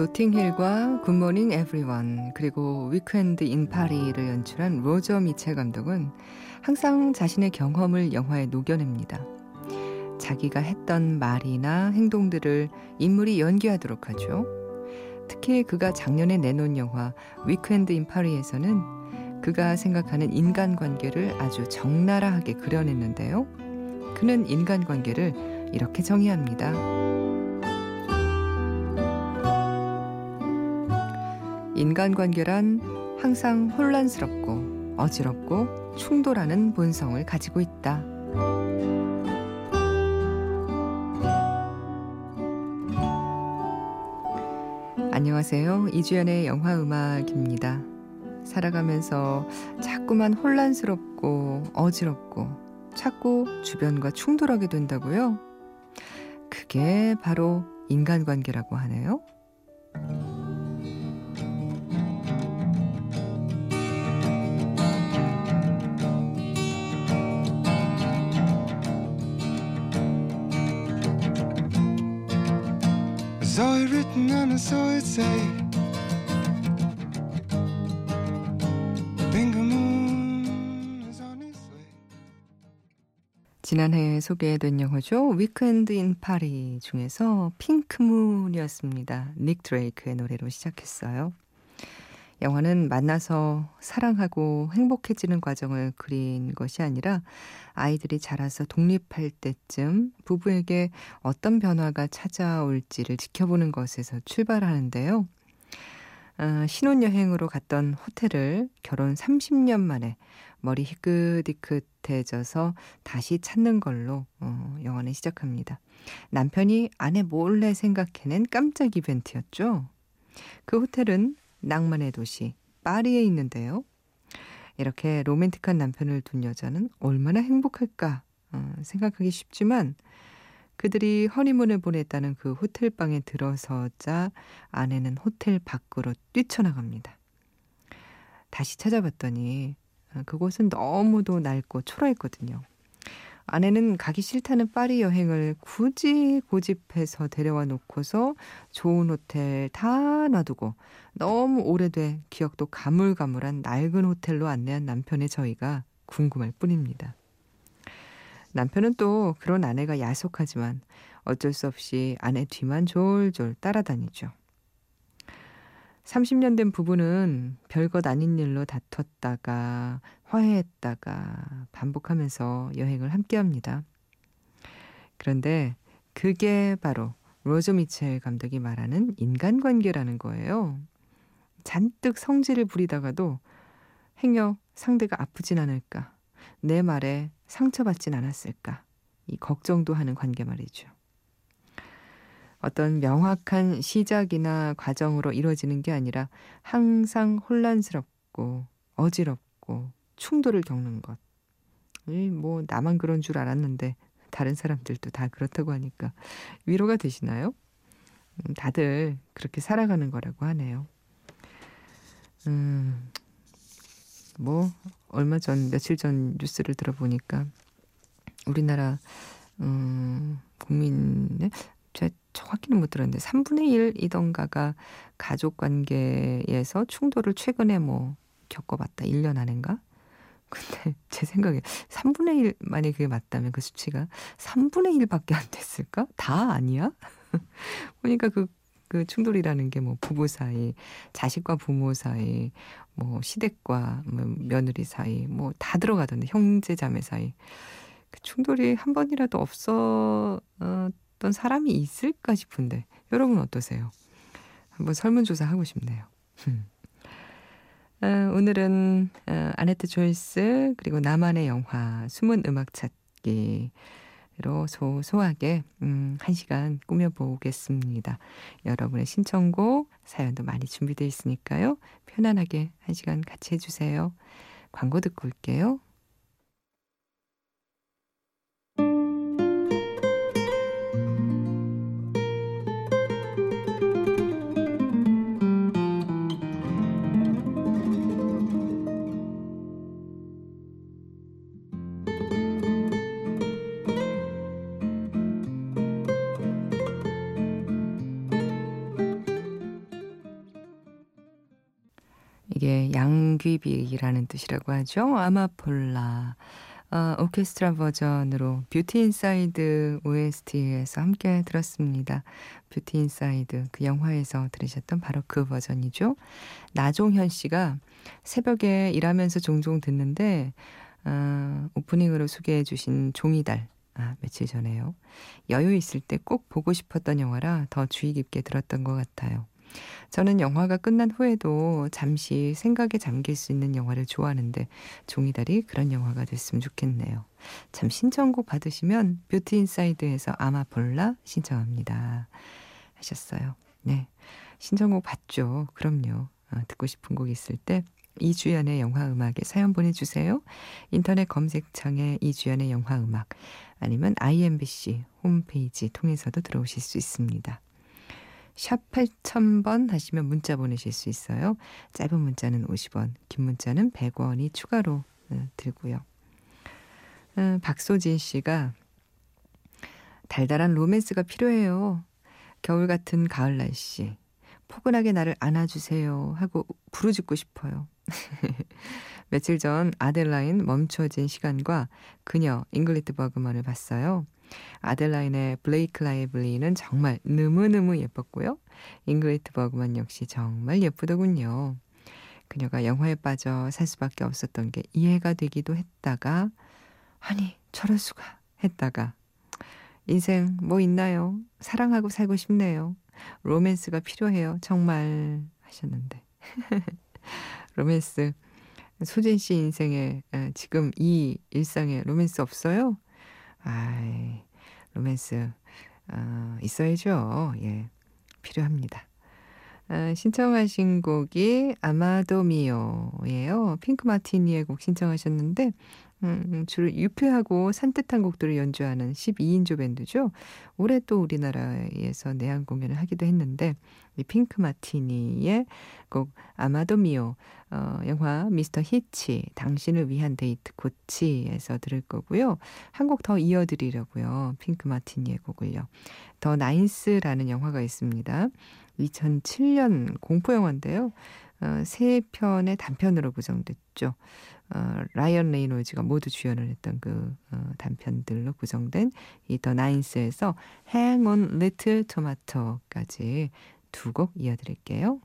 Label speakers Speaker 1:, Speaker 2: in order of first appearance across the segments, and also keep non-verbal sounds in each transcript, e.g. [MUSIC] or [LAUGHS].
Speaker 1: 노팅힐과 Good Morning Everyone 그리고 Weekend in 파리를 연출한 로저 미첼 감독은 항상 자신의 경험을 영화에 녹여냅니다. 자기가 했던 말이나 행동들을 인물이 연기하도록 하죠. 특히 그가 작년에 내놓은 영화 Weekend in 파리에서는 그가 생각하는 인간관계를 아주 적나라하게 그려냈는데요. 그는 인간관계를 이렇게 정의합니다. 인간관계란 항상 혼란스럽고 어지럽고 충돌하는 본성을 가지고 있다. 안녕하세요. 이주연의 영화 음악입니다. 살아가면서 자꾸만 혼란스럽고 어지럽고 자꾸 주변과 충돌하게 된다고요? 그게 바로 인간관계라고 하네요. Is on its way 지난해 소개된 영화죠. Weekend in 파리 중에서 Pink Moon이었습니다. 닉 드레이크의 노래로 시작했어요. 영화는 만나서 사랑하고 행복해지는 과정을 그린 것이 아니라 아이들이 자라서 독립할 때쯤 부부에게 어떤 변화가 찾아올지를 지켜보는 것에서 출발하는데요. 어, 신혼여행으로 갔던 호텔을 결혼 30년 만에 머리 희끗희끗해져서 다시 찾는 걸로 어, 영화는 시작합니다. 남편이 아내 몰래 생각해낸 깜짝 이벤트였죠. 그 호텔은 낭만의 도시 파리에 있는데요. 이렇게 로맨틱한 남편을 둔 여자는 얼마나 행복할까 어, 생각하기 쉽지만 그들이 허니문을 보냈다는 그 호텔 방에 들어서자 아내는 호텔 밖으로 뛰쳐나갑니다. 다시 찾아봤더니 어, 그곳은 너무도 낡고 초라했거든요. 아내는 가기 싫다는 파리 여행을 굳이 고집해서 데려와 놓고서 좋은 호텔 다 놔두고 너무 오래돼 기억도 가물가물한 낡은 호텔로 안내한 남편의 저희가 궁금할 뿐입니다. 남편은 또 그런 아내가 야속하지만 어쩔 수 없이 아내 뒤만 졸졸 따라다니죠. 30년 된 부부는 별것 아닌 일로 다퉜다가 화해했다가 반복하면서 여행을 함께 합니다. 그런데 그게 바로 로저 미첼 감독이 말하는 인간관계라는 거예요. 잔뜩 성질을 부리다가도 행여 상대가 아프진 않을까, 내 말에 상처받진 않았을까, 이 걱정도 하는 관계 말이죠. 어떤 명확한 시작이나 과정으로 이루어지는 게 아니라 항상 혼란스럽고 어지럽고 충돌을 겪는 것. 뭐 나만 그런 줄 알았는데 다른 사람들도 다 그렇다고 하니까 위로가 되시나요? 음, 다들 그렇게 살아가는 거라고 하네요. 음, 뭐 얼마 전 며칠 전 뉴스를 들어보니까 우리나라 음, 국민의 정확히는 못 들었는데 3분의 1이던가가 가족 관계에서 충돌을 최근에 뭐 겪어봤다. 1년 안인가? 근데 [LAUGHS] 제 생각에 3분의 1 만약에 그게 맞다면 그 수치가 3분의 1밖에 안 됐을까? 다 아니야? [LAUGHS] 보니까 그, 그 충돌이라는 게 뭐 부부 사이, 자식과 부모 사이, 뭐 시댁과 뭐 며느리 사이, 뭐 다 들어가던데 형제 자매 사이. 그 충돌이 한 번이라도 없 었던 사람이 있을까 싶은데 여러분 어떠세요? 한번 설문조사 하고 싶네요. 어, 오늘은 어, 아네트 조이스 그리고 나만의 영화 숨은 음악 찾기 로 소소하게 음, 한 시간 꾸며보겠습니다. 여러분의 신청곡 사연도 많이 준비되어 있으니까요. 편안하게 한 시간 같이 해주세요. 광고 듣고 올게요. 이게 양귀비라는 뜻이라고 하죠. Amapola. 어, 오케스트라 버전으로 Beauty Inside OST에서 함께 들었습니다. Beauty Inside 그 영화에서 들으셨던 바로 그 버전이죠. 나종현 씨가 새벽에 일하면서 종종 듣는데 어, 오프닝으로 소개해 주신 종이달 아, 며칠 전에요. 여유 있을 때 꼭 보고 싶었던 영화라 더 주의 깊게 들었던 것 같아요. 저는 영화가 끝난 후에도 잠시 생각에 잠길 수 있는 영화를 좋아하는데 종이달이 그런 영화가 됐으면 좋겠네요. 참 신청곡 받으시면 Beauty Inside에서 Amapola 신청합니다. 하셨어요. 네. 신청곡 받죠. 그럼요. 어, 듣고 싶은 곡 있을 때 이주연의 영화 음악에 사연 보내주세요. 인터넷 검색창에 이주연의 영화 음악 아니면 IMBC 홈페이지 통해서도 들어오실 수 있습니다. 샵 8000번 하시면 문자 보내실 수 있어요. 짧은 문자는 50원, 긴 문자는 100원이 추가로 어, 들고요. 어, 박소진 씨가 달달한 로맨스가 필요해요. 겨울 같은 가을 날씨. 포근하게 나를 안아주세요 하고 부르짖고 싶어요. [LAUGHS] 며칠 전 아델라인 멈춰진 시간과 그녀 잉그리드 버그만을 봤어요. 아델라인의 블레이크 라이블리는 정말 너무너무 예뻤고요. 잉그리드 버그만 역시 정말 예쁘더군요. 그녀가 영화에 빠져 살 수밖에 없었던 게 이해가 되기도 했다가 아니 저럴 수가 했다가 인생 뭐 있나요? 사랑하고 살고 싶네요. 로맨스가 필요해요. 정말 하셨는데 [LAUGHS] 로맨스 소진 씨 인생에 지금 이 일상에 로맨스 없어요? 아이, 로맨스, 어, 있어야죠. 예, 필요합니다. 아, 신청하신 곡이 Amado Mio예요. 핑크 마티니의 곡 신청하셨는데 음, 주로 유쾌하고 산뜻한 곡들을 연주하는 12인조 밴드죠. 올해 또 우리나라에서 내한 공연을 하기도 했는데 이 핑크 마티니의 곡 Amado Mio 어, 영화 미스터 히치 당신을 위한 데이트 코치에서 들을 거고요. 한 곡 더 이어드리려고요. 핑크 마티니의 곡을요. The Nines라는 영화가 있습니다. 2007년 공포 영화인데요. 어, 세 편의 단편으로 구성됐죠. 어, 라이언 레이놀즈가 모두 주연을 했던 그 어, 단편들로 구성된 이 The Nines에서 Hang on Little Tomato까지 두 곡 이어드릴게요.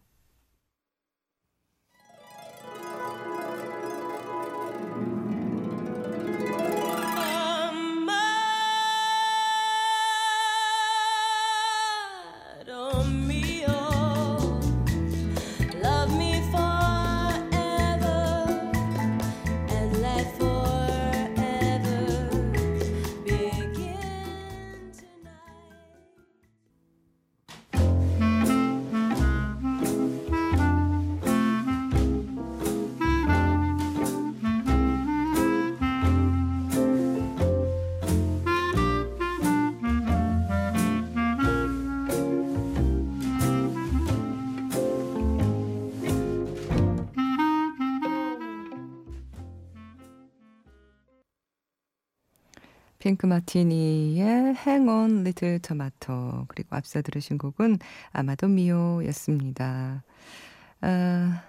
Speaker 1: 핑크 마티니의 Hang on Little Tomato 그리고 앞서 들으신 곡은 Amado Mio였습니다. 아,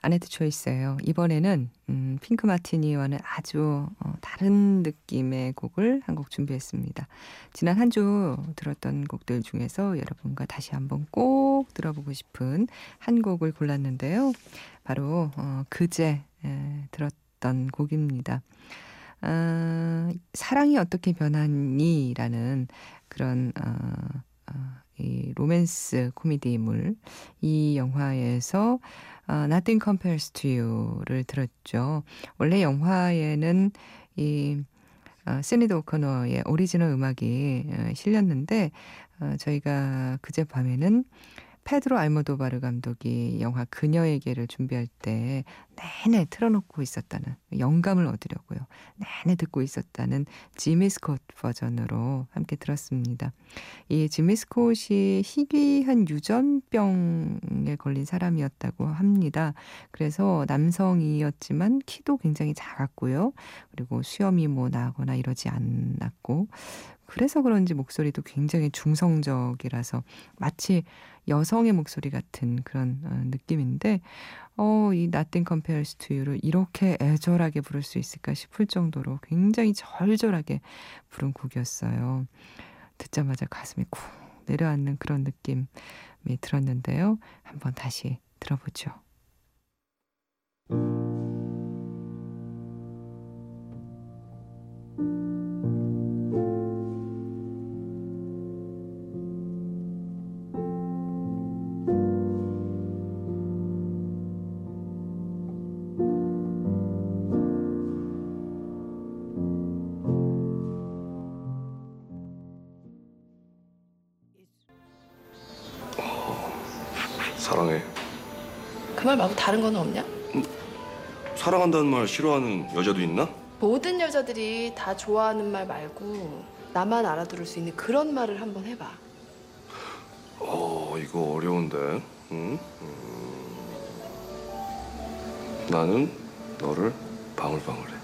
Speaker 1: 아네뜨 초이스예요. 이번에는 음, 핑크 마티니와는 아주 어, 다른 느낌의 곡을 한 곡 준비했습니다. 지난 한 주 들었던 곡들 중에서 여러분과 다시 한번 꼭 들어보고 싶은 한 곡을 골랐는데요. 바로 어, 그제 에, 들었던 곡입니다. 아, 사랑이 어떻게 변하니? 라는 그런, 어, 어, 이 로맨스 코미디물. 이 영화에서 어, Nothing Compares to You를 들었죠. 원래 영화에는 이 어, 시네이드 오코너의 오리지널 음악이 어, 실렸는데 어, 저희가 그제 밤에는 페드로 알모도바르 감독이 영화 그녀에게를 준비할 때 내내 틀어놓고 있었다는 영감을 얻으려고요. 내내 듣고 있었다는 지미 스콧 버전으로 함께 들었습니다. 이 지미 스콧이 희귀한 유전병에 걸린 사람이었다고 합니다. 그래서 남성이었지만 키도 굉장히 작았고요. 그리고 수염이 뭐 나거나 이러지 않았고 그래서 그런지 목소리도 굉장히 중성적이라서 마치 여성의 목소리 같은 그런 어, 느낌인데 어, 이 Nothing Compares to You를 이렇게 애절하게 부를 수 있을까 싶을 정도로 굉장히 절절하게 부른 곡이었어요. 듣자마자 가슴이 쿵 내려앉는 그런 느낌이 들었는데요. 한번 다시 들어보죠.
Speaker 2: 말 말고 다른 건 없냐?
Speaker 3: 사랑한다는 말 싫어하는 여자도 있나?
Speaker 2: 모든 여자들이 다 좋아하는 말 말고 나만 알아들을 수 있는 그런 말을 한번 해봐.
Speaker 3: 어, 이거 어려운데. 응? 음. 나는 너를 방울방울해.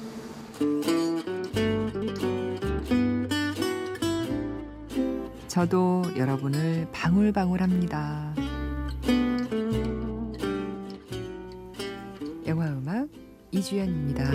Speaker 1: 저도 여러분을 방울방울합니다. 이주연입니다.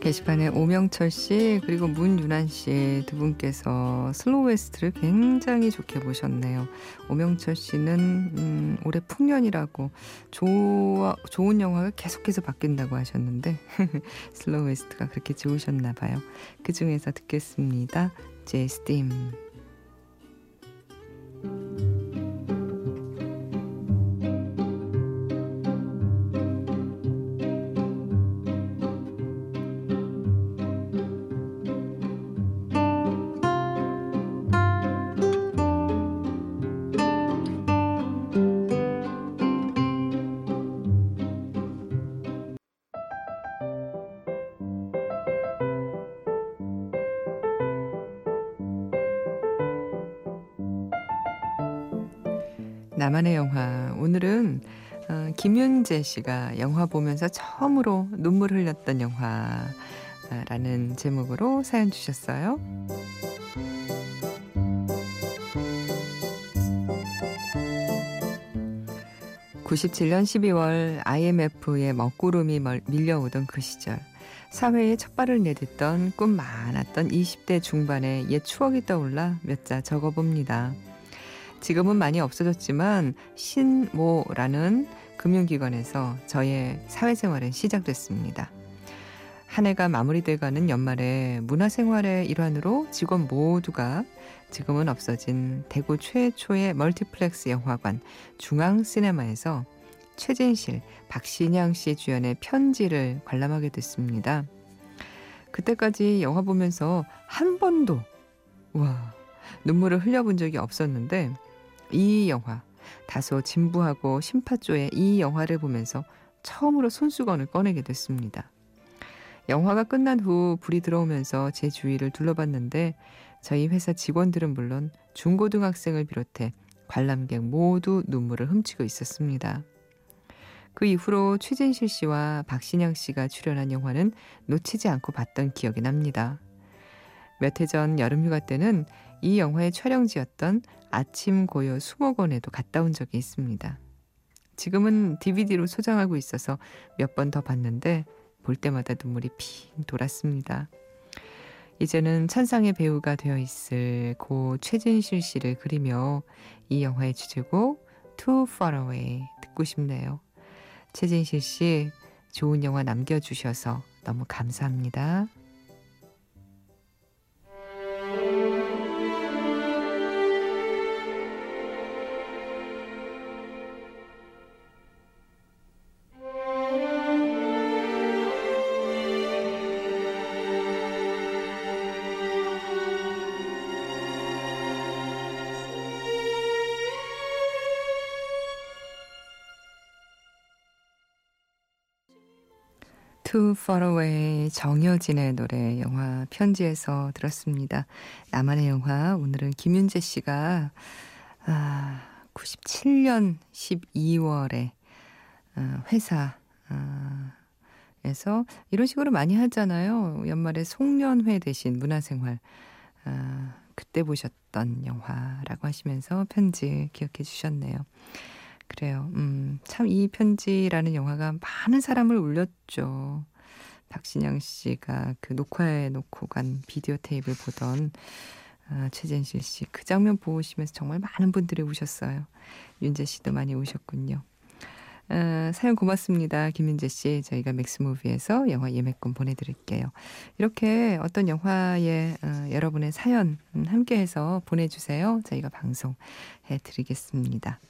Speaker 1: 게시판에 오명철 씨 그리고 문윤환 씨 두 분께서 Slow West를 굉장히 좋게 보셨네요. 오명철 씨는 음, 올해 풍년이라고 좋아, 좋은 영화가 계속해서 바뀐다고 하셨는데 [LAUGHS] Slow West가 그렇게 좋으셨나 봐요. 그 중에서 듣겠습니다. 제스팀 김윤재 씨가 영화 보면서 처음으로 눈물 흘렸던 영화라는 제목으로 사연 주셨어요. 97년 12월 IMF의 먹구름이 밀려오던 그 시절 사회에 첫 발을 내딛던 꿈 많았던 20대 중반의 옛 추억이 떠올라 몇 자 적어봅니다. 지금은 많이 없어졌지만 신모라는 금융기관에서 저의 사회생활은 시작됐습니다. 한 해가 마무리돼가는 연말에 문화생활의 일환으로 직원 모두가 지금은 없어진 대구 최초의 멀티플렉스 영화관 중앙시네마에서 최진실, 박신양 씨 주연의 편지를 관람하게 됐습니다. 그때까지 영화 보면서 한 번도 와 눈물을 흘려본 적이 없었는데 이 영화 다소 진부하고 심파조의 이 영화를 보면서 처음으로 손수건을 꺼내게 됐습니다. 영화가 끝난 후 불이 들어오면서 제 주위를 둘러봤는데 저희 회사 직원들은 물론 중고등학생을 비롯해 관람객 모두 눈물을 훔치고 있었습니다. 그 이후로 최진실 씨와 박신양 씨가 출연한 영화는 놓치지 않고 봤던 기억이 납니다. 몇 해 전 여름휴가 때는 이 영화의 촬영지였던 아침 고요 수목원에도 갔다 온 적이 있습니다. 지금은 DVD로 소장하고 있어서 몇 번 더 봤는데 볼 때마다 눈물이 핑 돌았습니다. 이제는 천상의 배우가 되어 있을 고 최진실 씨를 그리며 이 영화의 주제곡 Too Far Away 듣고 싶네요. 최진실 씨 좋은 영화 남겨주셔서 너무 감사합니다. Too Far Away 정여진의 노래 영화 편지에서 들었습니다. 나만의 영화 오늘은 김윤재 씨가 아, 97년 12월에 아, 회사 아, 에서 이런 식으로 많이 하잖아요. 연말에 송년회 대신 문화생활. 아, 그때 보셨던 영화라고 하시면서 편지 기억해 주셨네요. 그래요. 음, 참 이 편지라는 영화가 많은 사람을 울렸죠. 박신영 씨가 그 녹화해 놓고 간 비디오 테이프를 보던 아, 최진실 씨. 그 장면 보시면서 정말 많은 분들이 우셨어요. 윤재 씨도 많이 우셨군요. 아, 사연 고맙습니다. 김윤재 씨. 저희가 맥스무비에서 영화 예매권 보내드릴게요. 이렇게 어떤 영화에 어, 여러분의 사연 함께해서 보내주세요. 저희가 방송해 드리겠습니다.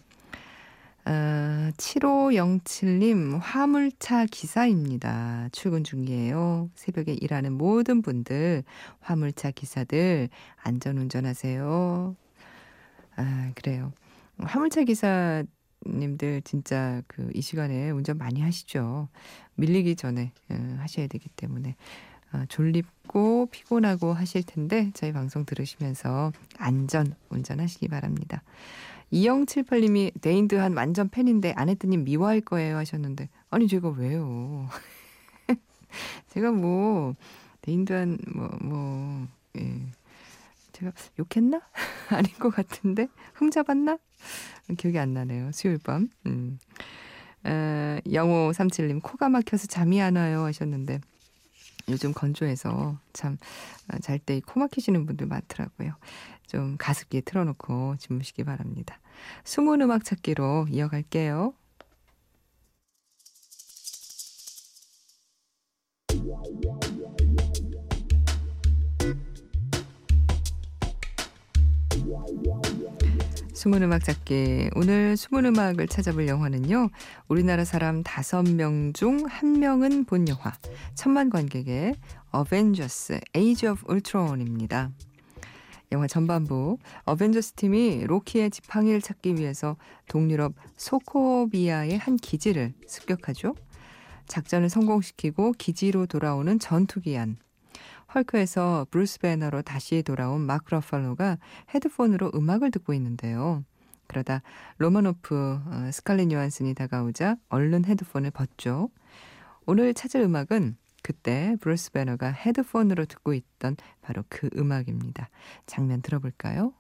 Speaker 1: 어, 7507님, 화물차 기사입니다. 출근 중이에요. 새벽에 일하는 모든 분들, 화물차 기사들, 안전 운전하세요. 아, 그래요. 화물차 기사님들 진짜 그 이 시간에 운전 많이 하시죠. 밀리기 전에 어, 하셔야 되기 때문에. 어, 졸립고 피곤하고 하실 텐데 저희 방송 들으시면서 안전 운전하시기 바랍니다. 2078님이 네인드한 완전 팬인데 아내뜨님 미워할 거예요 하셨는데 아니 제가 왜요? [LAUGHS] 제가 뭐 네인드한 뭐뭐 뭐, 예. 제가 욕했나? [LAUGHS] 아닌 것 같은데 흠잡았나? 기억이 안 나네요. 수요일 밤. 음. 어, 0537님 코가 막혀서 잠이 안 와요 하셨는데 요즘 건조해서 참 잘 때 코 막히시는 분들 많더라고요. 좀 가습기에 틀어놓고 주무시기 바랍니다. 숨은 음악 찾기로 이어갈게요. 숨은 음악 찾기. 오늘 숨은 음악을 찾아볼 영화는요. 우리나라 사람 5명 중 1명은 본 영화. 천만 관객의 어벤져스 Age of Ultron입니다. 영화 전반부 어벤져스 팀이 로키의 지팡이를 찾기 위해서 동유럽 소코비아의 한 기지를 습격하죠. 작전을 성공시키고 기지로 돌아오는 전투기 안. 헐크에서 브루스 배너로 다시 돌아온 마크 러팔로가 헤드폰으로 음악을 듣고 있는데요. 그러다 로마노프 어, 스칼렛 요한슨이 다가오자 얼른 헤드폰을 벗죠. 오늘 찾을 음악은 그때 브루스 배너가 헤드폰으로 듣고 있던 바로 그 음악입니다. 장면 들어볼까요?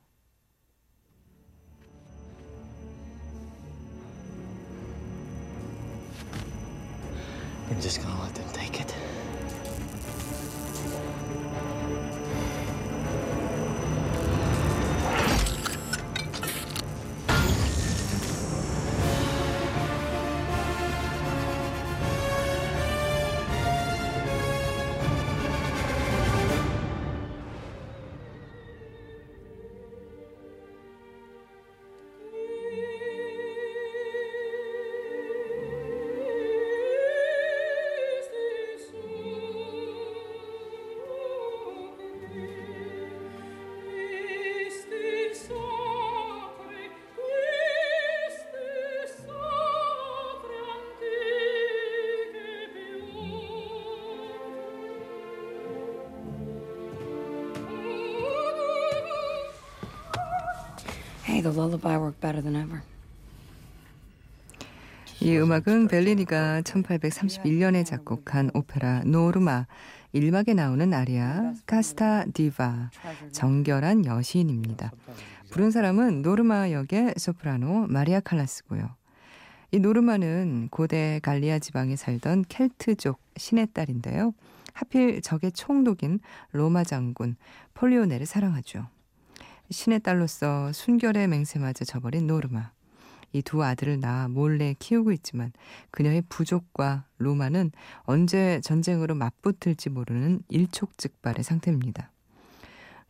Speaker 4: The lullaby worked better than ever.
Speaker 1: 이 음악은 벨리니가 1831년에 작곡한 오페라 노르마 1막에 나오는 아리아 카스타 디바 정결한 여신입니다. 부른 사람은 노르마 역의 소프라노 마리아 칼라스고요. 이 노르마는 고대 갈리아 지방에 살던 켈트족 신의 딸인데요. 하필 적의 총독인 로마 장군 폴리오네를 사랑하죠. 신의 딸로서 순결의 맹세마저 저버린 노르마. 이 두 아들을 낳아 몰래 키우고 있지만 그녀의 부족과 로마는 언제 전쟁으로 맞붙을지 모르는 일촉즉발의 상태입니다.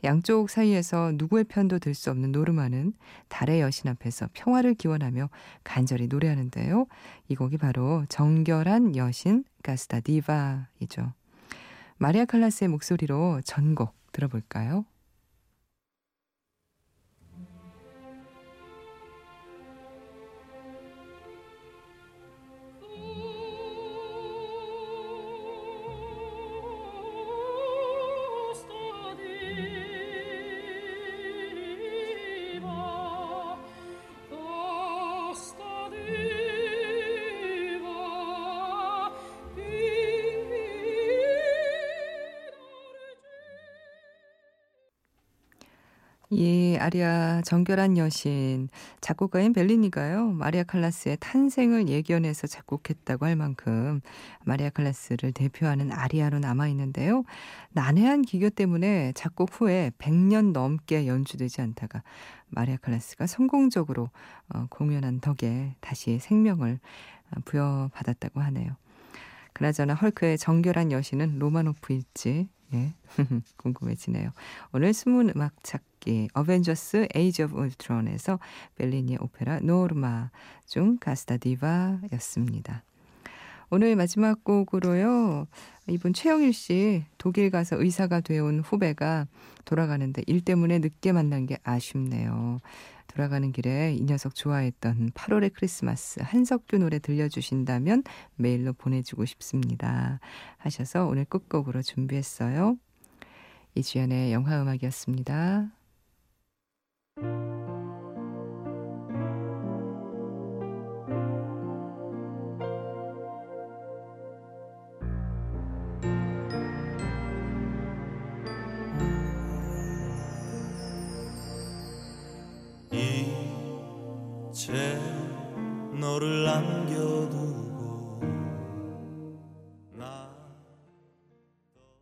Speaker 1: 양쪽 사이에서 누구의 편도 들 수 없는 노르마는 달의 여신 앞에서 평화를 기원하며 간절히 노래하는데요. 이 곡이 바로 정결한 여신 가스타 디바이죠. 마리아 칼라스의 목소리로 전곡 들어볼까요? 아리아 정결한 여신 작곡가인 벨리니가요. 마리아 칼라스의 탄생을 예견해서 작곡했다고 할 만큼 마리아 칼라스를 대표하는 아리아로 남아 있는데요. 난해한 기교 때문에 작곡 후에 100년 넘게 연주되지 않다가 마리아 칼라스가 성공적으로 어, 공연한 덕에 다시 생명을 어, 부여받았다고 하네요. 그나저나 헐크의 정결한 여신은 로마노프일지 예. [LAUGHS] 궁금해지네요. 오늘 숨은 음악 찾기 어벤져스 Age of Ultron에서 벨리니의 오페라 노르마 중 Casta Diva였습니다. 오늘 마지막 곡으로요. 이분 최영일 씨 독일 가서 의사가 되어온 후배가 돌아가는데 일 때문에 늦게 만난 게 아쉽네요. 돌아가는 길에 이 녀석 좋아했던 8월의 크리스마스 한석규 노래 들려주신다면 메일로 보내주고 싶습니다. 하셔서 오늘 끝곡으로 준비했어요. 이주연의 영화음악이었습니다.